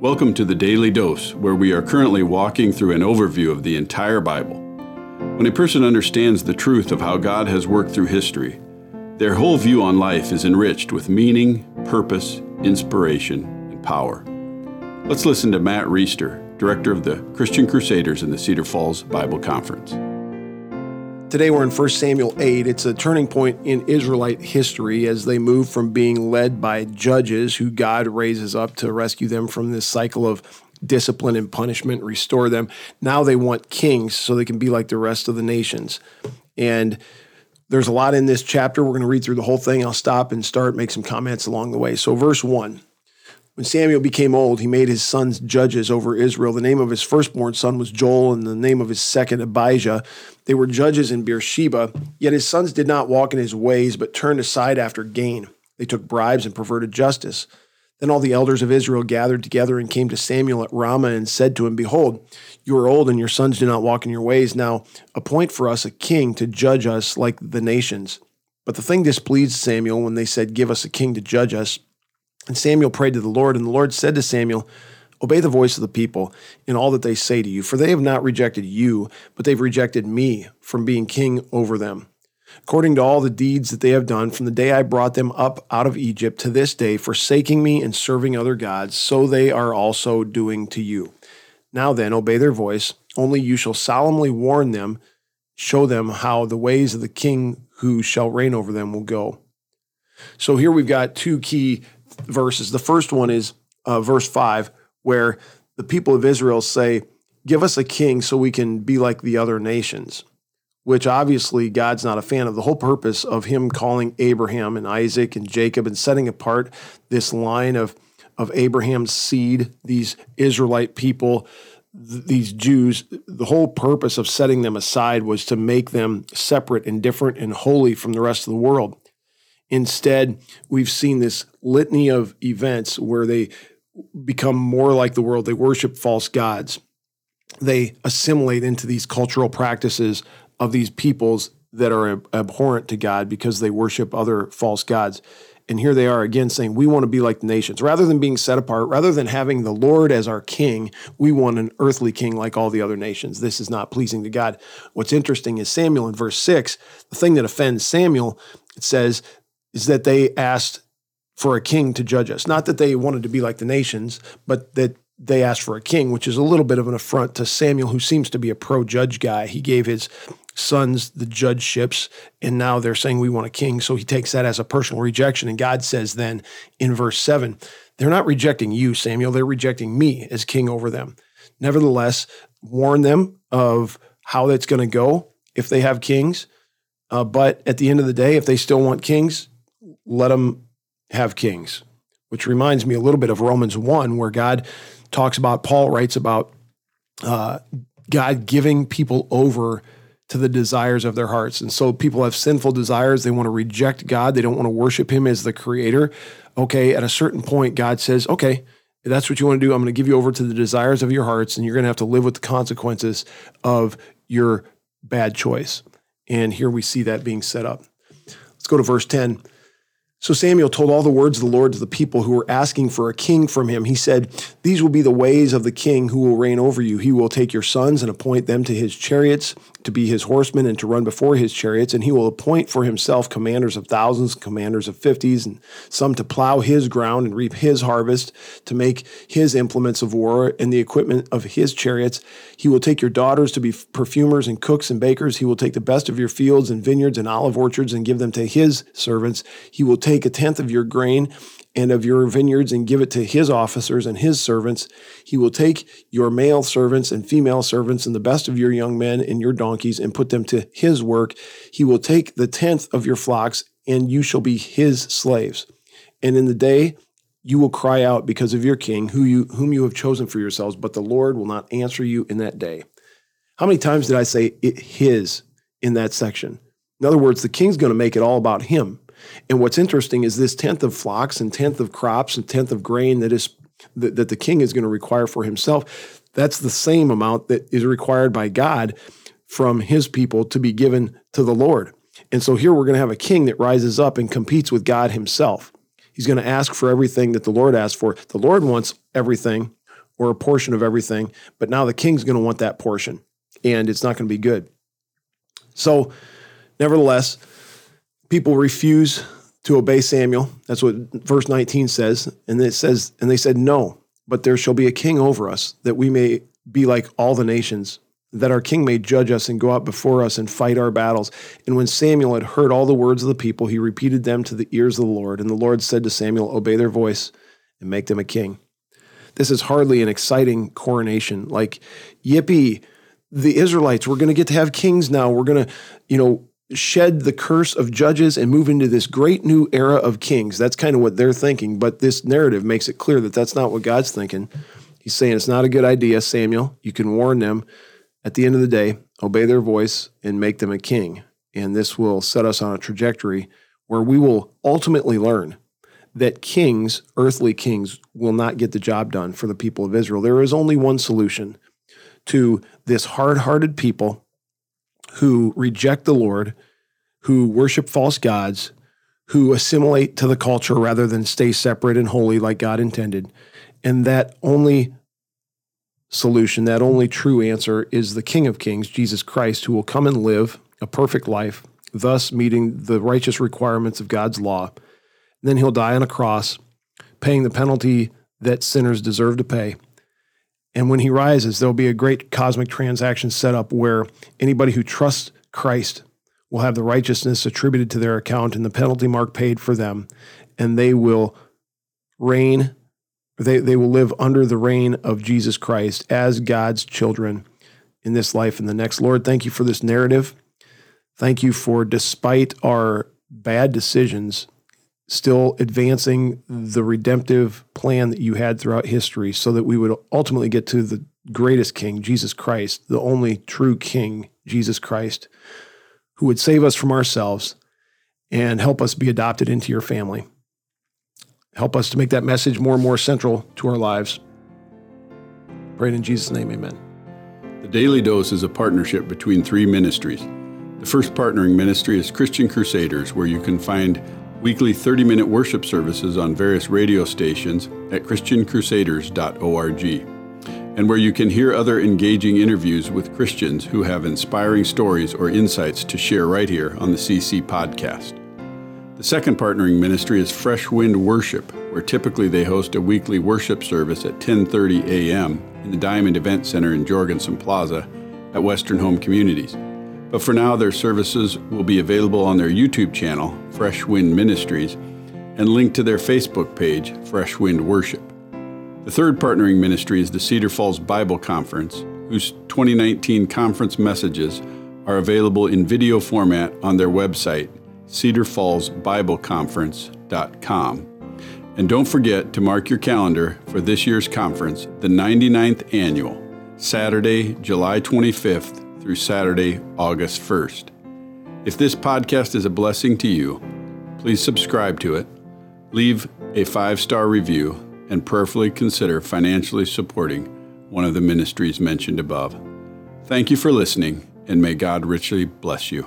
Welcome to the Daily Dose, where we are currently walking through an overview of the entire Bible. When a person understands the truth of how God has worked through history, their whole view on life is enriched with meaning, purpose, inspiration, and power. Let's listen to Matt Reisetter, director of the Christian Crusaders in the Cedar Falls Bible Conference. Today we're in 1 Samuel 8. It's a turning point in Israelite history as they move from being led by judges who God raises up to rescue them from this cycle of discipline and punishment, restore them. Now they want kings so they can be like the rest of the nations. And there's a lot in this chapter. We're going to read through the whole thing. I'll stop and start, make some comments along the way. So, verse 1 when Samuel became old, he made his sons judges over Israel. The name of his firstborn son was Joel, and the name of his second, Abijah. They were judges in Beersheba. Yet his sons did not walk in his ways, but turned aside after gain. They took bribes and perverted justice. Then all the elders of Israel gathered together and came to Samuel at Ramah and said to him, Behold, you are old, and your sons do not walk in your ways. Now appoint for us a king to judge us like the nations. But the thing displeased Samuel when they said, Give us a king to judge us. And Samuel prayed to the Lord, and the Lord said to Samuel, Obey the voice of the people in all that they say to you, for they have not rejected you, but they've rejected me from being king over them. According to all the deeds that they have done from the day I brought them up out of Egypt to this day, forsaking me and serving other gods, so they are also doing to you. Now then, obey their voice, only you shall solemnly warn them, show them how the ways of the king who shall reign over them will go. So here we've got two key verses. The first one is uh, verse 5, where the people of Israel say, Give us a king so we can be like the other nations, which obviously God's not a fan of. The whole purpose of him calling Abraham and Isaac and Jacob and setting apart this line of, of Abraham's seed, these Israelite people, th- these Jews, the whole purpose of setting them aside was to make them separate and different and holy from the rest of the world. Instead, we've seen this litany of events where they become more like the world. They worship false gods. They assimilate into these cultural practices of these peoples that are abhorrent to God because they worship other false gods. And here they are again saying, We want to be like the nations. Rather than being set apart, rather than having the Lord as our king, we want an earthly king like all the other nations. This is not pleasing to God. What's interesting is Samuel in verse 6, the thing that offends Samuel, it says is that they asked for a king to judge us. Not that they wanted to be like the nations, but that they asked for a king, which is a little bit of an affront to Samuel, who seems to be a pro judge guy. He gave his sons the judgeships, and now they're saying we want a king. So he takes that as a personal rejection. And God says then in verse 7, they're not rejecting you, Samuel, they're rejecting me as king over them. Nevertheless, warn them of how that's going to go if they have kings. Uh, but at the end of the day, if they still want kings, let them have kings, which reminds me a little bit of Romans 1, where God talks about, Paul writes about uh, God giving people over to the desires of their hearts. And so people have sinful desires. They want to reject God, they don't want to worship Him as the creator. Okay, at a certain point, God says, okay, that's what you want to do, I'm going to give you over to the desires of your hearts, and you're going to have to live with the consequences of your bad choice. And here we see that being set up. Let's go to verse 10. So Samuel told all the words of the Lord to the people who were asking for a king from him. He said, These will be the ways of the king who will reign over you. He will take your sons and appoint them to his chariots, to be his horsemen, and to run before his chariots. And he will appoint for himself commanders of thousands, commanders of fifties, and some to plow his ground and reap his harvest, to make his implements of war and the equipment of his chariots. He will take your daughters to be perfumers and cooks and bakers. He will take the best of your fields and vineyards and olive orchards and give them to his servants. He will take a tenth of your grain and of your vineyards and give it to his officers and his servants. He will take your male servants and female servants and the best of your young men and your donkeys and put them to his work. He will take the tenth of your flocks and you shall be his slaves. And in the day you will cry out because of your king, who you, whom you have chosen for yourselves, but the Lord will not answer you in that day. How many times did I say it, his in that section? In other words, the king's going to make it all about him. And what's interesting is this tenth of flocks and tenth of crops and tenth of grain that is that, that the king is going to require for himself. That's the same amount that is required by God from his people to be given to the Lord. And so here we're going to have a king that rises up and competes with God himself. He's going to ask for everything that the Lord asked for. The Lord wants everything or a portion of everything, but now the king's going to want that portion, and it's not going to be good. So, nevertheless, people refuse to obey Samuel. That's what verse 19 says. And it says, and they said, No, but there shall be a king over us, that we may be like all the nations, that our king may judge us and go out before us and fight our battles. And when Samuel had heard all the words of the people, he repeated them to the ears of the Lord. And the Lord said to Samuel, Obey their voice and make them a king. This is hardly an exciting coronation. Like, yippee, the Israelites, we're going to get to have kings now. We're going to, you know, shed the curse of judges and move into this great new era of kings. That's kind of what they're thinking. But this narrative makes it clear that that's not what God's thinking. He's saying it's not a good idea, Samuel. You can warn them. At the end of the day, obey their voice and make them a king. And this will set us on a trajectory where we will ultimately learn that kings, earthly kings, will not get the job done for the people of Israel. There is only one solution to this hard hearted people who reject the Lord, who worship false gods, who assimilate to the culture rather than stay separate and holy like God intended. And that only solution, that only true answer is the King of Kings, Jesus Christ, who will come and live a perfect life, thus meeting the righteous requirements of God's law. Then he'll die on a cross, paying the penalty that sinners deserve to pay and when he rises, there'll be a great cosmic transaction set up where anybody who trusts Christ will have the righteousness attributed to their account and the penalty mark paid for them, and they will reign, they, they will live under the reign of Jesus Christ as God's children in this life and the next. Lord, thank you for this narrative. Thank you for, despite our bad decisions, still advancing the redemptive plan that you had throughout history so that we would ultimately get to the greatest king, Jesus Christ, the only true king, Jesus Christ, who would save us from ourselves and help us be adopted into your family. Help us to make that message more and more central to our lives. Pray in Jesus' name, amen. The Daily Dose is a partnership between three ministries. The first partnering ministry is Christian Crusaders, where you can find weekly 30 minute worship services on various radio stations at ChristianCrusaders.org, and where you can hear other engaging interviews with Christians who have inspiring stories or insights to share right here on the CC podcast. The second partnering ministry is Fresh Wind Worship, where typically they host a weekly worship service at 10:30 a.m. in the Diamond Event Center in Jorgensen Plaza at Western Home Communities. But for now, their services will be available on their YouTube channel, Fresh Wind Ministries, and link to their Facebook page, Fresh Wind Worship. The third partnering ministry is the Cedar Falls Bible Conference, whose 2019 conference messages are available in video format on their website, cedarfallsbibleconference.com. And don't forget to mark your calendar for this year's conference, the 99th annual, Saturday, July 25th through Saturday, August 1st. If this podcast is a blessing to you, please subscribe to it, leave a five star review, and prayerfully consider financially supporting one of the ministries mentioned above. Thank you for listening, and may God richly bless you.